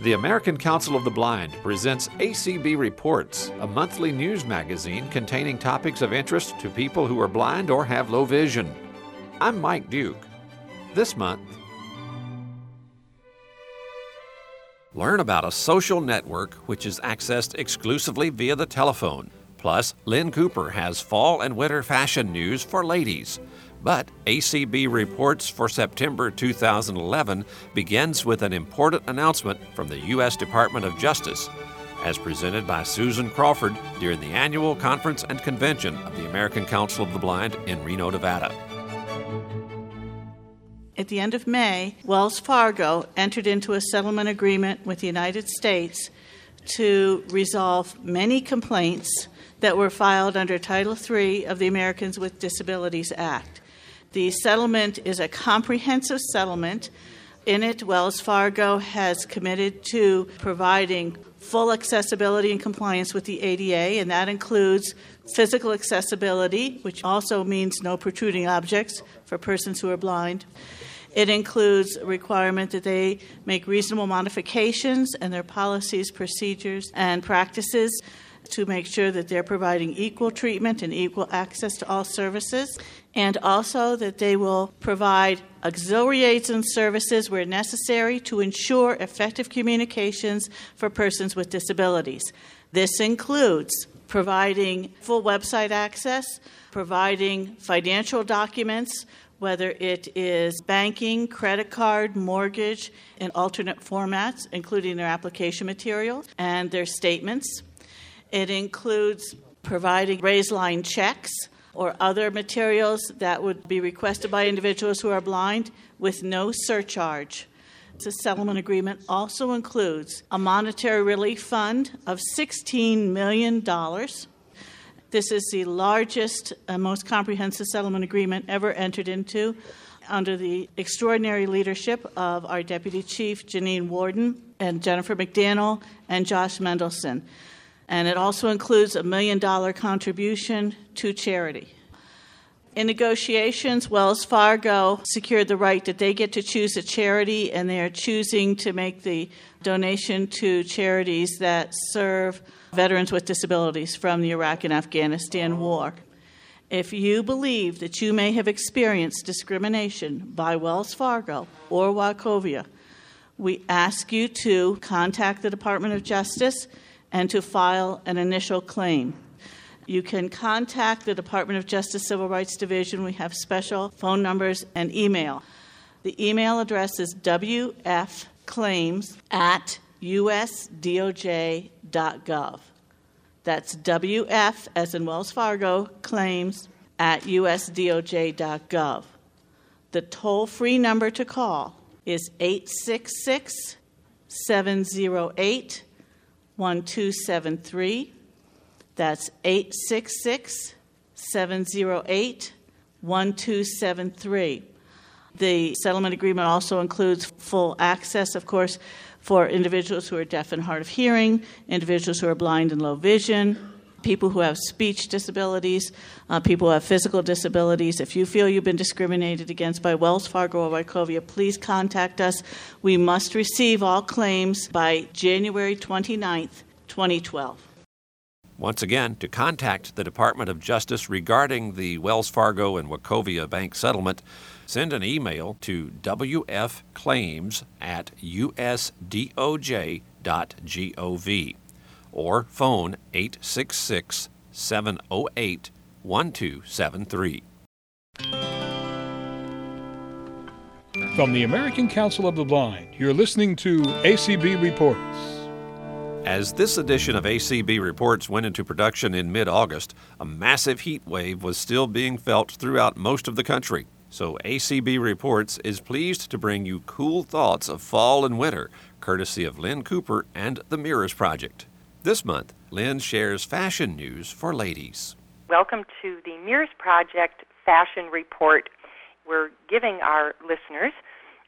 The American Council of the Blind presents ACB Reports, a monthly news magazine containing topics of interest to people who are blind or have low vision. I'm Mike Duke. This month, learn about a social network which is accessed exclusively via the telephone. Plus, Lynn Cooper has fall and winter fashion news for ladies. But ACB Reports for September 2011 begins with an important announcement from the U.S. Department of Justice, as presented by Susan Crawford during the annual conference and convention of the American Council of the Blind in Reno, Nevada. At the end of May, Wells Fargo entered into a settlement agreement with the United States to resolve many complaints that were filed under Title III of the Americans with Disabilities Act. The settlement is a comprehensive settlement. In it, Wells Fargo has committed to providing full accessibility and compliance with the ADA, and that includes physical accessibility, which also means no protruding objects for persons who are blind. It includes a requirement that they make reasonable modifications in their policies, procedures, and practices to make sure that they're providing equal treatment and equal access to all services, and also that they will provide auxiliary aids and services where necessary to ensure effective communications for persons with disabilities. This includes providing full website access, providing financial documents, whether it is banking, credit card, mortgage, in alternate formats, including their application materials and their statements it includes providing raised line checks or other materials that would be requested by individuals who are blind with no surcharge. The settlement agreement also includes a monetary relief fund of $16 million. This is the largest and most comprehensive settlement agreement ever entered into under the extraordinary leadership of our Deputy Chief Janine Worden and Jennifer McDaniel and Josh Mendelson and it also includes a million dollar contribution to charity. In negotiations, Wells Fargo secured the right that they get to choose a charity, and they are choosing to make the donation to charities that serve veterans with disabilities from the Iraq and Afghanistan war. If you believe that you may have experienced discrimination by Wells Fargo or Wachovia, we ask you to contact the Department of Justice and to file an initial claim. You can contact the Department of Justice Civil Rights Division. We have special phone numbers and email. The email address is wfclaims at usdoj.gov. That's WF, as in Wells Fargo, claims at usdoj.gov. The toll free number to call is 866 708 1273. That's 866 708 1273. The settlement agreement also includes full access, of course, for individuals who are deaf and hard of hearing, individuals who are blind and low vision, people who have speech disabilities, uh, people who have physical disabilities. If you feel you've been discriminated against by Wells Fargo or Wachovia, please contact us. We must receive all claims by January 29th, 2012. Once again, to contact the Department of Justice regarding the Wells Fargo and Wachovia Bank settlement, send an email to wfclaims at usdoj.gov or phone 866 708 1273. From the American Council of the Blind, you're listening to ACB Reports. As this edition of ACB Reports went into production in mid August, a massive heat wave was still being felt throughout most of the country. So, ACB Reports is pleased to bring you cool thoughts of fall and winter, courtesy of Lynn Cooper and the Mirrors Project. This month, Lynn shares fashion news for ladies. Welcome to the Mirrors Project Fashion Report. We're giving our listeners,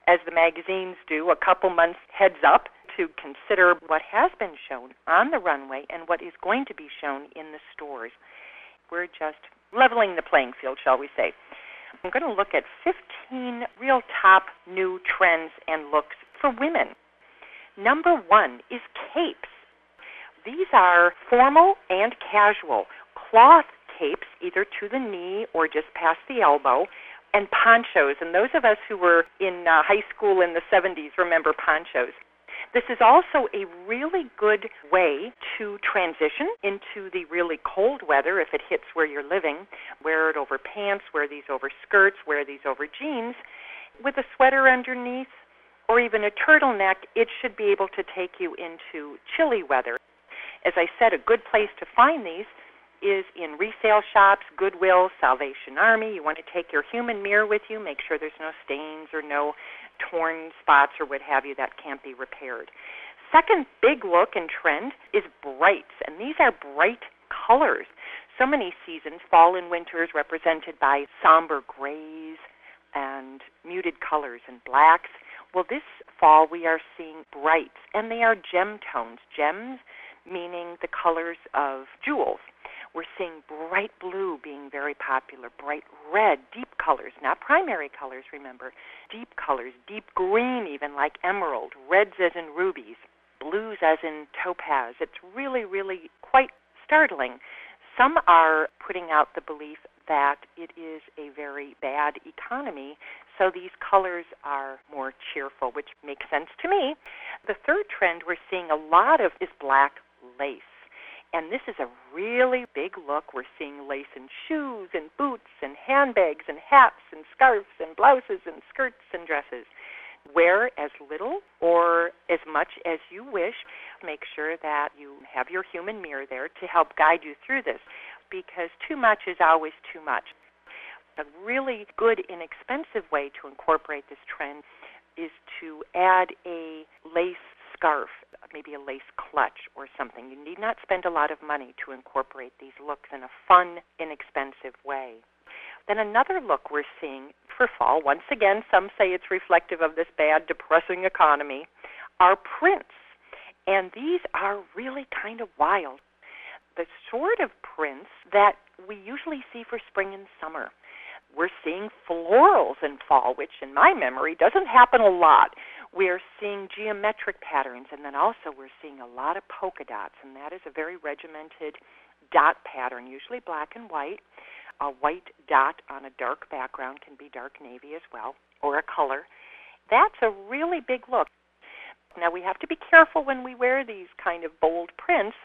as the magazines do, a couple months heads up to consider what has been shown on the runway and what is going to be shown in the stores. We're just leveling the playing field, shall we say. I'm going to look at 15 real top new trends and looks for women. Number one is capes. These are formal and casual cloth capes, either to the knee or just past the elbow, and ponchos. And those of us who were in uh, high school in the 70s remember ponchos. This is also a really good way to transition into the really cold weather if it hits where you're living. Wear it over pants, wear these over skirts, wear these over jeans. With a sweater underneath or even a turtleneck, it should be able to take you into chilly weather. As I said, a good place to find these is in resale shops, Goodwill, Salvation Army. You want to take your human mirror with you, make sure there's no stains or no torn spots or what have you that can't be repaired. Second big look and trend is brights, and these are bright colors. So many seasons, fall and winter, is represented by somber grays and muted colors and blacks. Well, this fall we are seeing brights, and they are gem tones. Gems meaning the colors of jewels. We're seeing bright blue being very popular, bright red, deep colors, not primary colors, remember, deep colors, deep green, even like emerald, reds as in rubies, blues as in topaz. It's really, really quite startling. Some are putting out the belief that it is a very bad economy, so these colors are more cheerful, which makes sense to me. The third trend we're seeing a lot of is black lace. And this is a really big look. We're seeing lace in shoes and boots and handbags and hats and scarves and blouses and skirts and dresses. Wear as little or as much as you wish. Make sure that you have your human mirror there to help guide you through this because too much is always too much. A really good, inexpensive way to incorporate this trend is to add a lace scarf, maybe a lace clutch or something. You need not spend a lot of money to incorporate these looks in a fun, inexpensive way. Then another look we're seeing for fall, once again, some say it's reflective of this bad, depressing economy, are prints. And these are really kind of wild. The sort of prints that we usually see for spring and summer. We're seeing florals in fall, which in my memory doesn't happen a lot we're seeing geometric patterns, and then also we're seeing a lot of polka dots, and that is a very regimented dot pattern, usually black and white. A white dot on a dark background can be dark navy as well, or a color. That's a really big look. Now we have to be careful when we wear these kind of bold prints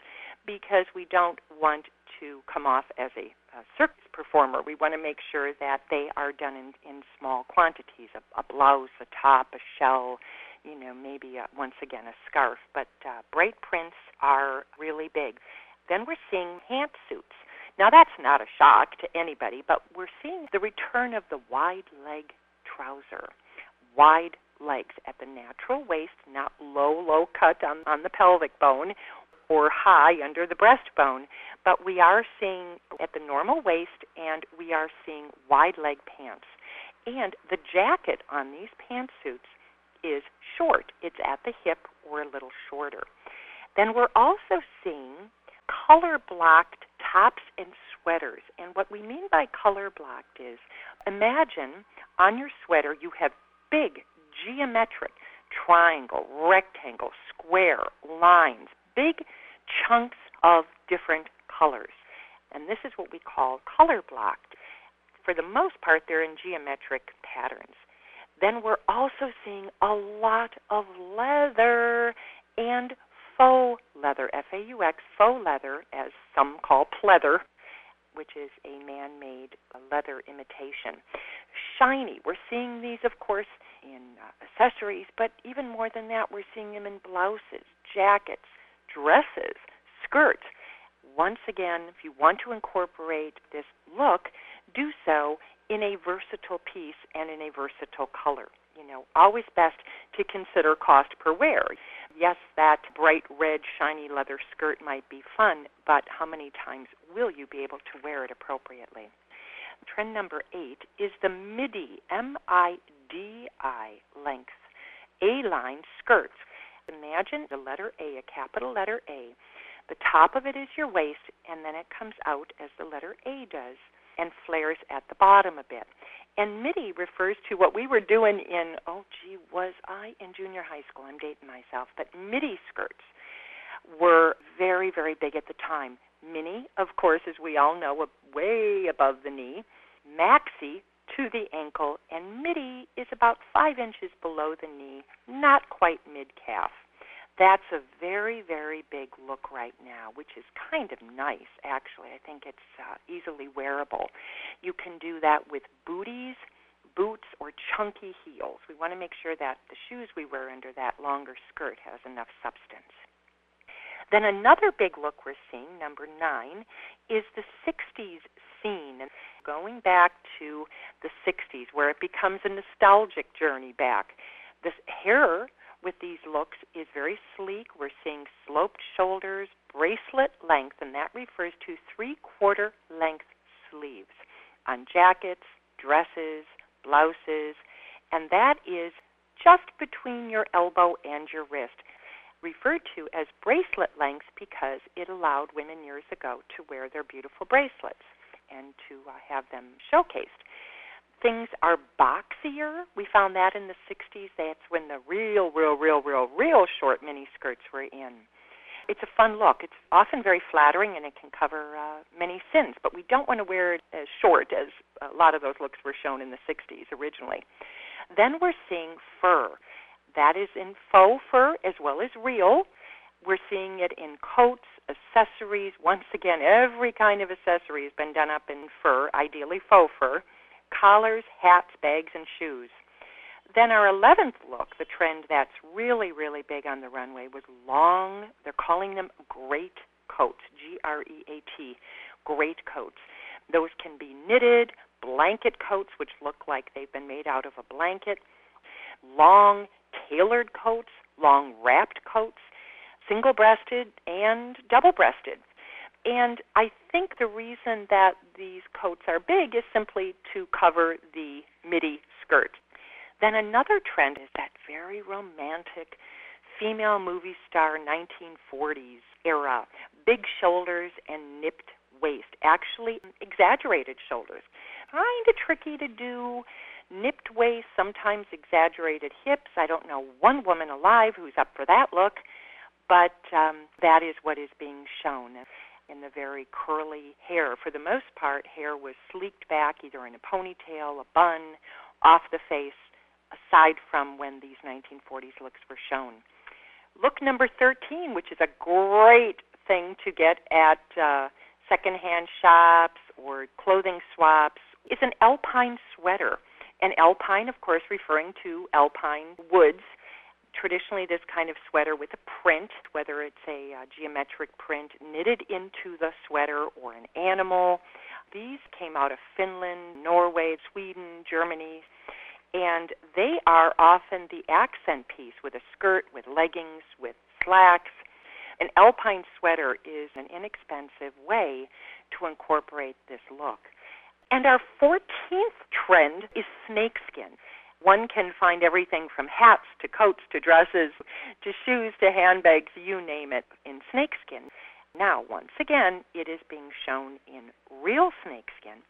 because we don't want to come off as a, a circus performer. We want to make sure that they are done in, in small quantities a, a blouse, a top, a shell, you know, maybe a, once again a scarf. But uh, bright prints are really big. Then we're seeing pantsuits. Now, that's not a shock to anybody, but we're seeing the return of the wide leg trouser. Wide legs at the natural waist, not low, low cut on, on the pelvic bone or high under the breastbone, but we are seeing at the normal waist and we are seeing wide leg pants. And the jacket on these pantsuits is short. It's at the hip or a little shorter. Then we're also seeing color blocked tops and sweaters. And what we mean by color blocked is imagine on your sweater you have big geometric triangle, rectangle, square, lines, big chunks of different colors. And this is what we call color blocked. For the most part, they're in geometric patterns. Then we're also seeing a lot of leather and faux leather, F A U X, faux leather, as some call pleather, which is a man made leather imitation. Shiny, we're seeing these, of course, in uh, accessories, but even more than that, we're seeing them in blouses, jackets, dresses, skirts. Once again, if you want to incorporate this look, do so in a versatile piece and in a versatile color. You know, always best to consider cost per wear. Yes, that bright red, shiny leather skirt might be fun, but how many times will you be able to wear it appropriately? Trend number eight is the midi, M I D I length, A line skirts imagine the letter A, a capital letter A. The top of it is your waist, and then it comes out as the letter A does. and flares at the bottom a bit. And midi refers to what we were doing in, oh, gee, was I in junior high school? I'm dating myself. But midi skirts were very, very big at the time. Mini, of course, as we all know, way above the knee. Maxi to the ankle, and midi is about five inches below the knee, not quite mid calf. That's a very, very big look right now, which is kind of nice, actually. I think it's uh, easily wearable. You can do that with booties, boots, or chunky heels. We want to make sure that the shoes we wear under that longer skirt has enough substance. Then another big look we're seeing, number nine, is the 60s scene. And going back to the 60s, where it becomes a nostalgic journey back. This hair with these looks is very sleek. We're seeing sloped shoulders, bracelet length, and that refers to three quarter length sleeves on jackets, dresses, blouses, and that is just between your elbow and your wrist. Referred to as bracelet length because it allowed women years ago to wear their beautiful bracelets and to uh, have them showcased things are boxier. We found that in the 60s. That's when the real, real, real, real, real short mini skirts were in. It's a fun look. It's often very flattering and it can cover uh, many sins, but we don't want to wear it as short as a lot of those looks were shown in the 60s originally. Then we're seeing fur. That is in faux fur as well as real. We're seeing it in coats, accessories. Once again, every kind of accessory has been done up in fur, ideally faux fur collars, hats, bags, and shoes. Then our 11th look, the trend that's really, really big on the runway, was long, they're calling them great coats, G R E A T, great coats. Those can be knitted, blanket coats, which look like they've been made out of a blanket, long tailored coats, long wrapped coats, single breasted and double breasted. And I think the reason that these coats are big is simply to cover the midi skirt. Then another trend is that very romantic female movie star 1940s era, big shoulders and nipped waist, actually exaggerated shoulders. Kind of tricky to do. Nipped waist, sometimes exaggerated hips. I don't know one woman alive who's up for that look, but um, that is what is being shown in the very curly hair. For the most part, hair was sleeked back either in a ponytail, a bun, off the face, aside from when these 1940s looks were shown. Look number 13, which is a great thing to get at uh, secondhand shops or clothing swaps, is an alpine sweater. An alpine, of course, referring to alpine woods traditionally this kind of sweater with a print, whether it's a uh, geometric print knitted into the sweater or an animal. These came out of Finland, Norway, Sweden, Germany, and they are often the accent piece with a skirt, with leggings, with slacks. An alpine sweater is an inexpensive way to incorporate this look. And our 14th trend is snakeskin one can find everything from hats to coats to dresses to shoes to handbags, you name it, in snakeskin. Now, once again, it is being shown in real snakeskin,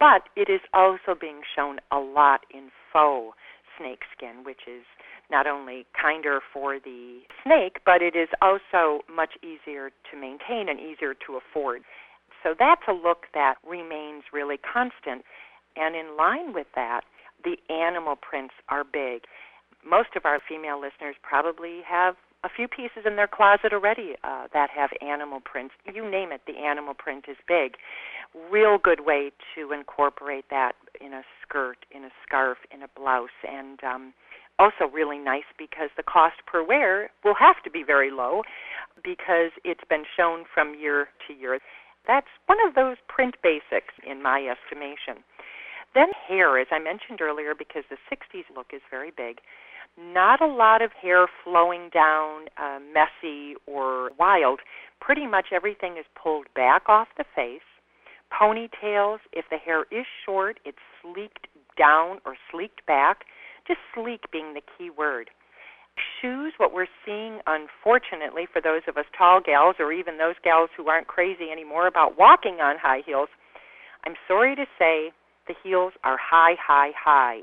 but it is also being shown a lot in faux snakeskin, which is not only kinder for the snake, but it is also much easier to maintain and easier to afford. So that's a look that remains really constant. And in line with that, the animal prints are big. Most of our female listeners probably have a few pieces in their closet already uh, that have animal prints. You name it, the animal print is big. Real good way to incorporate that in a skirt, in a scarf, in a blouse, and um, also really nice because the cost per wear will have to be very low because it's been shown from year to year. That's one of those print basics in my estimation. Then hair, as I mentioned earlier, because the 60s look is very big, not a lot of hair flowing down, uh, messy or wild. Pretty much everything is pulled back off the face. Ponytails, if the hair is short, it's sleeked down or sleeked back. Just sleek being the key word. Shoes, what we're seeing, unfortunately, for those of us tall gals or even those gals who aren't crazy anymore about walking on high heels, I'm sorry to say the heels are high, high, high.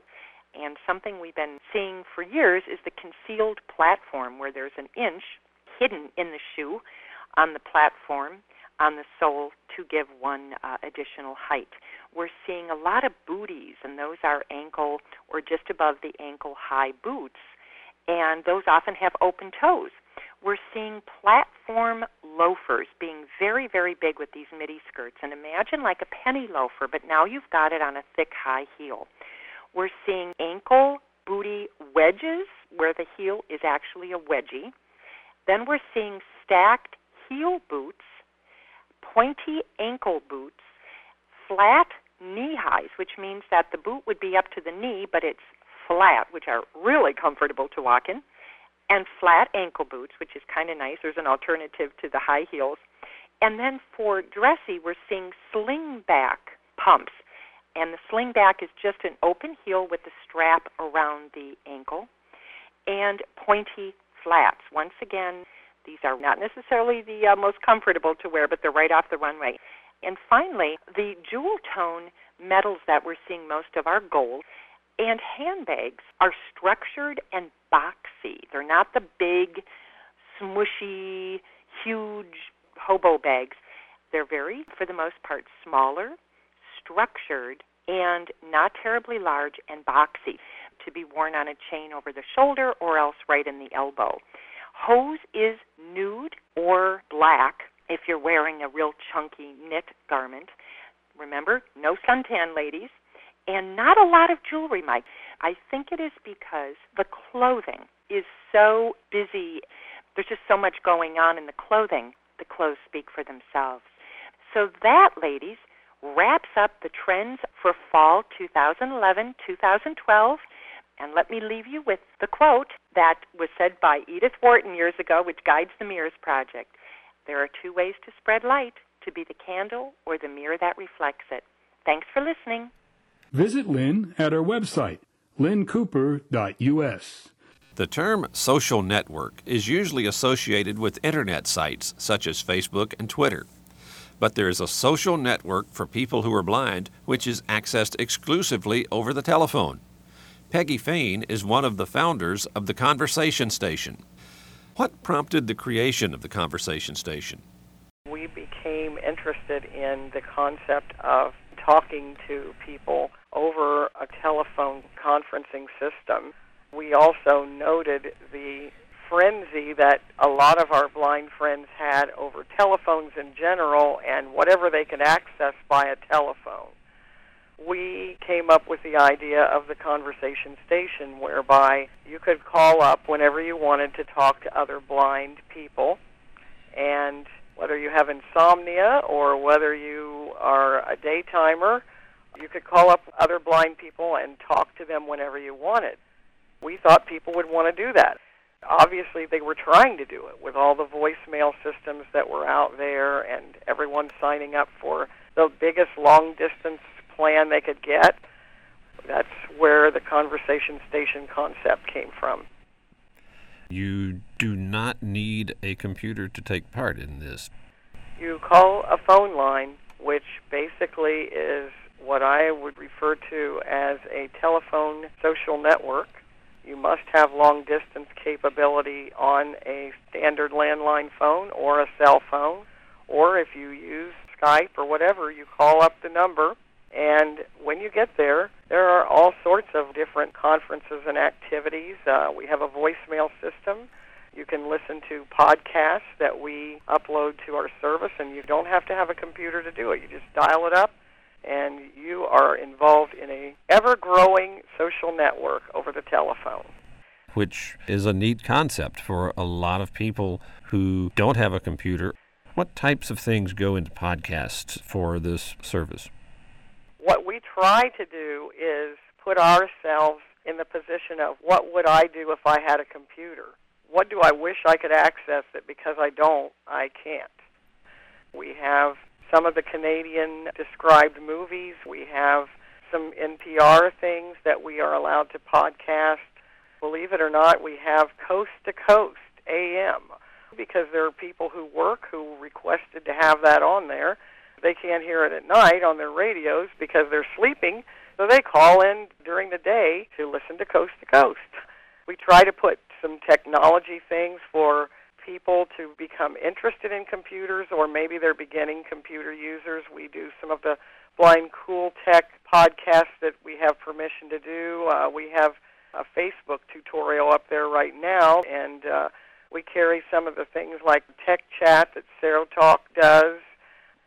And something we've been seeing for years is the concealed platform, where there's an inch hidden in the shoe on the platform on the sole to give one uh, additional height. We're seeing a lot of booties, and those are ankle or just above the ankle high boots, and those often have open toes. We're seeing platform loafers being very, very big with these midi skirts. And imagine like a penny loafer, but now you've got it on a thick high heel. We're seeing ankle booty wedges where the heel is actually a wedgie. Then we're seeing stacked heel boots, pointy ankle boots, flat knee highs, which means that the boot would be up to the knee, but it's flat, which are really comfortable to walk in and flat ankle boots, which is kind of nice. There's an alternative to the high heels. And then for dressy, we're seeing sling back pumps. And the sling back is just an open heel with the strap around the ankle and pointy flats. Once again, these are not necessarily the uh, most comfortable to wear, but they're right off the runway. And finally, the jewel tone metals that we're seeing most of are gold. And handbags are structured and boxy. They're not the big, smushy, huge hobo bags. They're very, for the most part, smaller, structured, and not terribly large and boxy to be worn on a chain over the shoulder or else right in the elbow. Hose is nude or black if you're wearing a real chunky knit garment. Remember, no suntan, ladies and not a lot of jewelry, Mike. I think it is because the clothing is so busy. There's just so much going on in the clothing. The clothes speak for themselves. So that, ladies, wraps up the trends for fall 2011 2012. And let me leave you with the quote that was said by Edith Wharton years ago, which guides the Mirrors Project. There are two ways to spread light to be the candle or the mirror that reflects it. Thanks for listening. Visit Lynn at our website, lyncooper.us. The term social network is usually associated with internet sites such as Facebook and Twitter. But there is a social network for people who are blind which is accessed exclusively over the telephone. Peggy Fain is one of the founders of the Conversation Station. What prompted the creation of the Conversation Station? We became interested in the concept of talking to people over a telephone conferencing system. We also noted the frenzy that a lot of our blind friends had over telephones in general and whatever they could access by a telephone. We came up with the idea of the conversation station whereby you could call up whenever you wanted to talk to other blind people and whether you have insomnia or whether you are a daytimer you could call up other blind people and talk to them whenever you wanted. We thought people would want to do that. Obviously, they were trying to do it with all the voicemail systems that were out there and everyone signing up for the biggest long distance plan they could get. That's where the conversation station concept came from. You do not need a computer to take part in this. You call a phone line, which basically is what I would refer to as a telephone social network. You must have long distance capability on a standard landline phone or a cell phone, or if you use Skype or whatever, you call up the number. And when you get there, there are all sorts of different conferences and activities. Uh, we have a voicemail system. You can listen to podcasts that we upload to our service, and you don't have to have a computer to do it. You just dial it up, and you are involved in a ever-growing social network over the telephone which is a neat concept for a lot of people who don't have a computer. What types of things go into podcasts for this service? What we try to do is put ourselves in the position of what would I do if I had a computer? What do I wish I could access that because I don't, I can't? We have some of the Canadian described movies. We have some NPR things that we are allowed to podcast. Believe it or not, we have Coast to Coast AM because there are people who work who requested to have that on there. They can't hear it at night on their radios because they're sleeping, so they call in during the day to listen to Coast to Coast. We try to put some technology things for people to become interested in computers or maybe they're beginning computer users. We do some of the Blind Cool Tech podcasts that we have permission to do. Uh, we have a Facebook tutorial up there right now, and uh, we carry some of the things like Tech Chat that Sarah Talk does.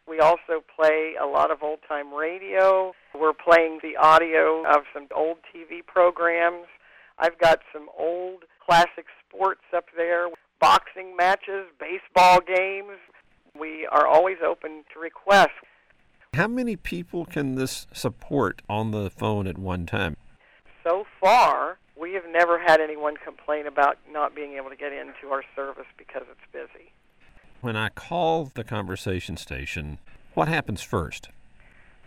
We also play a lot of old time radio. We're playing the audio of some old TV programs. I've got some old classic sports up there boxing matches, baseball games. We are always open to requests. How many people can this support on the phone at one time? So far, we have never had anyone complain about not being able to get into our service because it's busy. When I call the conversation station, what happens first?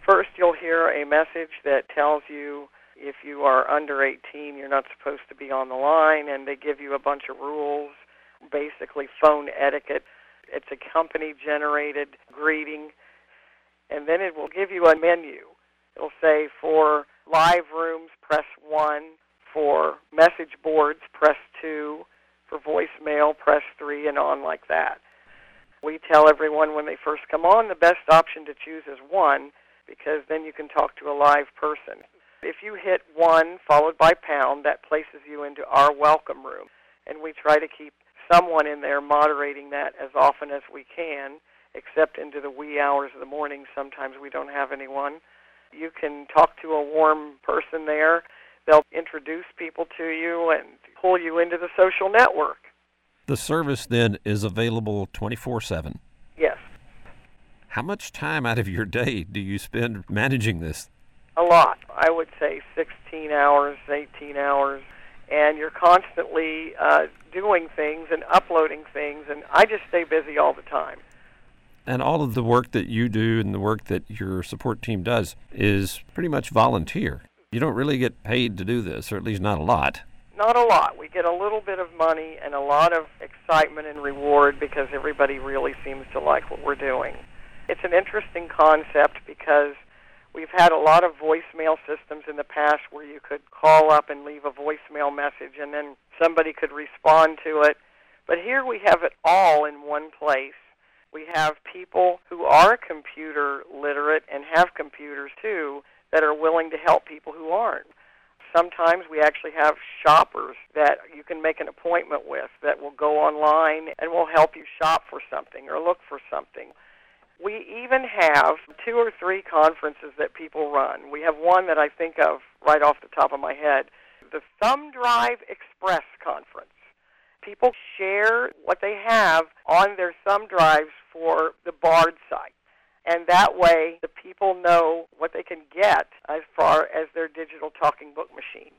First, you'll hear a message that tells you if you are under 18, you're not supposed to be on the line, and they give you a bunch of rules basically phone etiquette. It's a company generated greeting. And then it will give you a menu. It'll say for live rooms, press 1. For message boards, press 2. For voicemail, press 3, and on like that. We tell everyone when they first come on the best option to choose is 1 because then you can talk to a live person. If you hit 1 followed by pound, that places you into our welcome room. And we try to keep someone in there moderating that as often as we can, except into the wee hours of the morning. Sometimes we don't have anyone. You can talk to a warm person there. They'll introduce people to you and pull you into the social network. The service then is available 24 7. Yes. How much time out of your day do you spend managing this? A lot. I would say 16 hours, 18 hours and you're constantly uh, doing things and uploading things, and I just stay busy all the time. And all of the work that you do and the work that your support team does is pretty much volunteer. You don't really get paid to do this, or at least not a lot. Not a lot. We get a little bit of money and a lot of excitement and reward because everybody really seems to like what we're doing. It's an interesting concept because We've had a lot of voicemail systems in the past where you could call up and leave a voicemail message and then somebody could respond to it. But here we have it all in one place. We have people who are computer literate and have computers too that are willing to help people who aren't. Sometimes we actually have shoppers that you can make an appointment with that will go online and will help you shop for something or look for something. We even have two or three conferences that people run. We have one that I think of right off the top of my head the Thumb Drive Express Conference. People share what they have on their thumb drives for the BARD site. And that way, the people know what they can get as far as their digital talking book machines.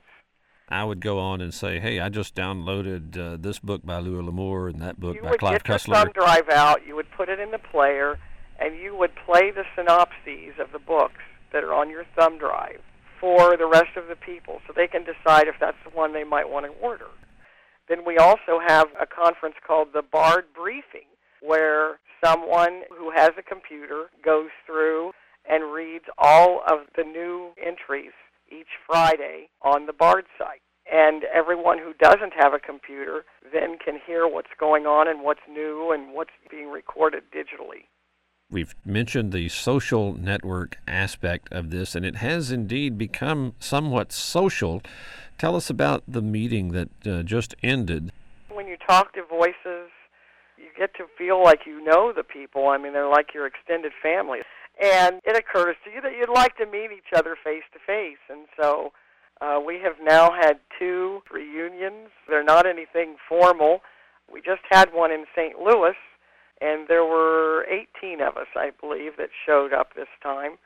I would go on and say, "Hey, I just downloaded uh, this book by Louis L'Amour and that book you by Clive Cussler." You would get the thumb drive out. You would put it in the player, and you would play the synopses of the books that are on your thumb drive for the rest of the people so they can decide if that's the one they might want to order. Then we also have a conference called the Bard Briefing where someone who has a computer goes through and reads all of the new entries each Friday on the Bard site. And everyone who doesn't have a computer then can hear what's going on and what's new and what's being recorded digitally. We've mentioned the social network aspect of this, and it has indeed become somewhat social. Tell us about the meeting that uh, just ended. When you talk to voices, get to feel like you know the people. I mean, they're like your extended family. And it occurs to you that you'd like to meet each other face to face. And so uh, we have now had two reunions. They're not anything formal. We just had one in St. Louis and there were 18 of us, I believe, that showed up this time.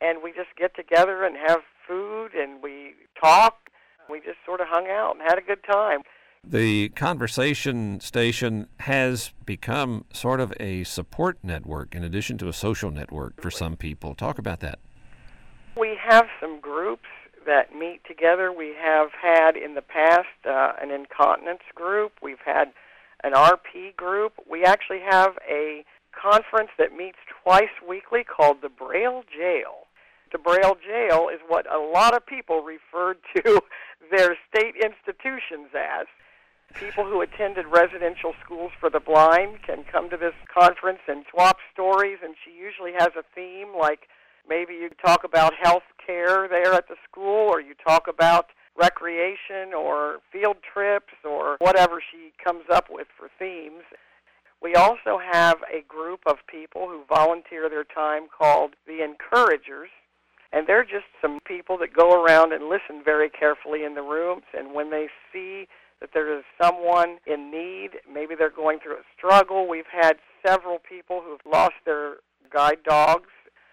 And we just get together and have food and we talk. We just sort of hung out and had a good time. The conversation station has become sort of a support network in addition to a social network for some people. Talk about that. We have some groups that meet together. We have had in the past uh, an incontinence group. We've had an RP group. We actually have a conference that meets twice weekly called the Braille Jail. The Braille Jail is what a lot of people referred to their state institutions as. People who attended residential schools for the blind can come to this conference and swap stories, and she usually has a theme like maybe you talk about health care there at the school, or you talk about recreation or field trips or whatever she comes up with for themes. We also have a group of people who volunteer their time called the Encouragers, and they're just some people that go around and listen very carefully in the rooms, and when they see that there is someone in need, maybe they're going through a struggle. We've had several people who've lost their guide dogs.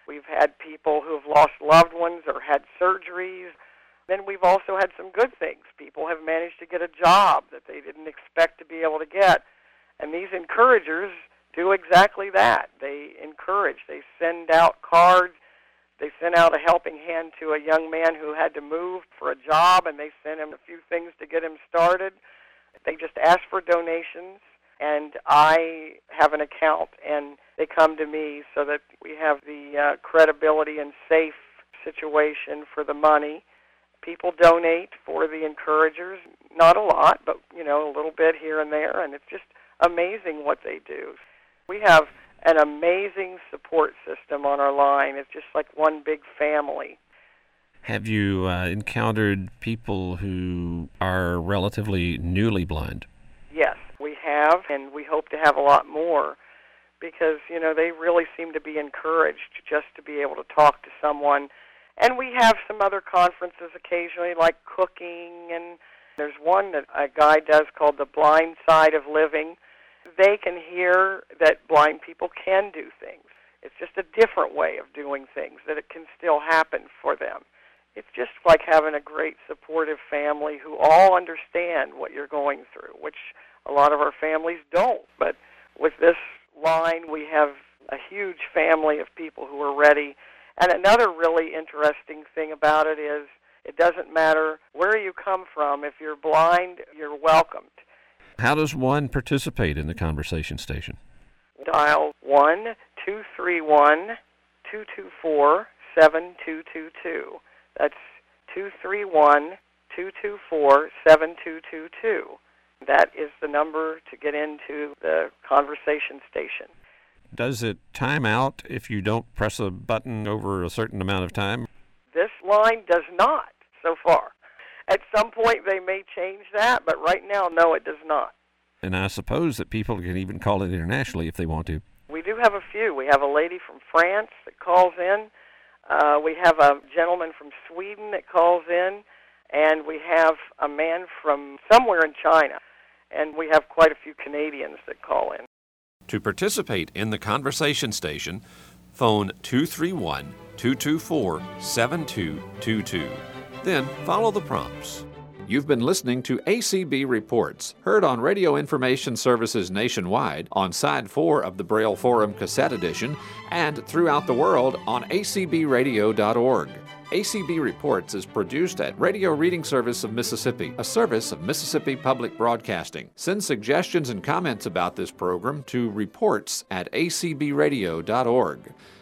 We've had people who've lost loved ones or had surgeries. Then we've also had some good things. People have managed to get a job that they didn't expect to be able to get. And these encouragers do exactly that. They encourage, they send out cards, they sent out a helping hand to a young man who had to move for a job, and they sent him a few things to get him started. They just ask for donations, and I have an account, and they come to me so that we have the uh, credibility and safe situation for the money people donate for the encouragers. Not a lot, but you know, a little bit here and there, and it's just amazing what they do. We have an amazing support system on our line. It's just like one big family. Have you uh, encountered people who are relatively newly blind? Yes, we have, and we hope to have a lot more because, you know, they really seem to be encouraged just to be able to talk to someone and we have some other conferences occasionally, like cooking, and there's one that a guy does called The Blind Side of Living. They can hear that blind people can do things. It's just a different way of doing things, that it can still happen for them. It's just like having a great supportive family who all understand what you're going through, which a lot of our families don't. But with this line, we have a huge family of people who are ready and another really interesting thing about it is it doesn't matter where you come from. If you're blind, you're welcomed. How does one participate in the conversation station? Dial 1 231 224 7222. That's 231 224 7222. That is the number to get into the conversation station. Does it time out if you don't press a button over a certain amount of time? This line does not so far. At some point they may change that, but right now, no, it does not. And I suppose that people can even call it internationally if they want to. We do have a few. We have a lady from France that calls in. Uh, we have a gentleman from Sweden that calls in. And we have a man from somewhere in China. And we have quite a few Canadians that call in. To participate in the conversation station, phone 231 224 7222. Then follow the prompts. You've been listening to ACB Reports, heard on Radio Information Services nationwide on Side 4 of the Braille Forum Cassette Edition and throughout the world on acbradio.org. ACB Reports is produced at Radio Reading Service of Mississippi, a service of Mississippi Public Broadcasting. Send suggestions and comments about this program to reports at acbradio.org.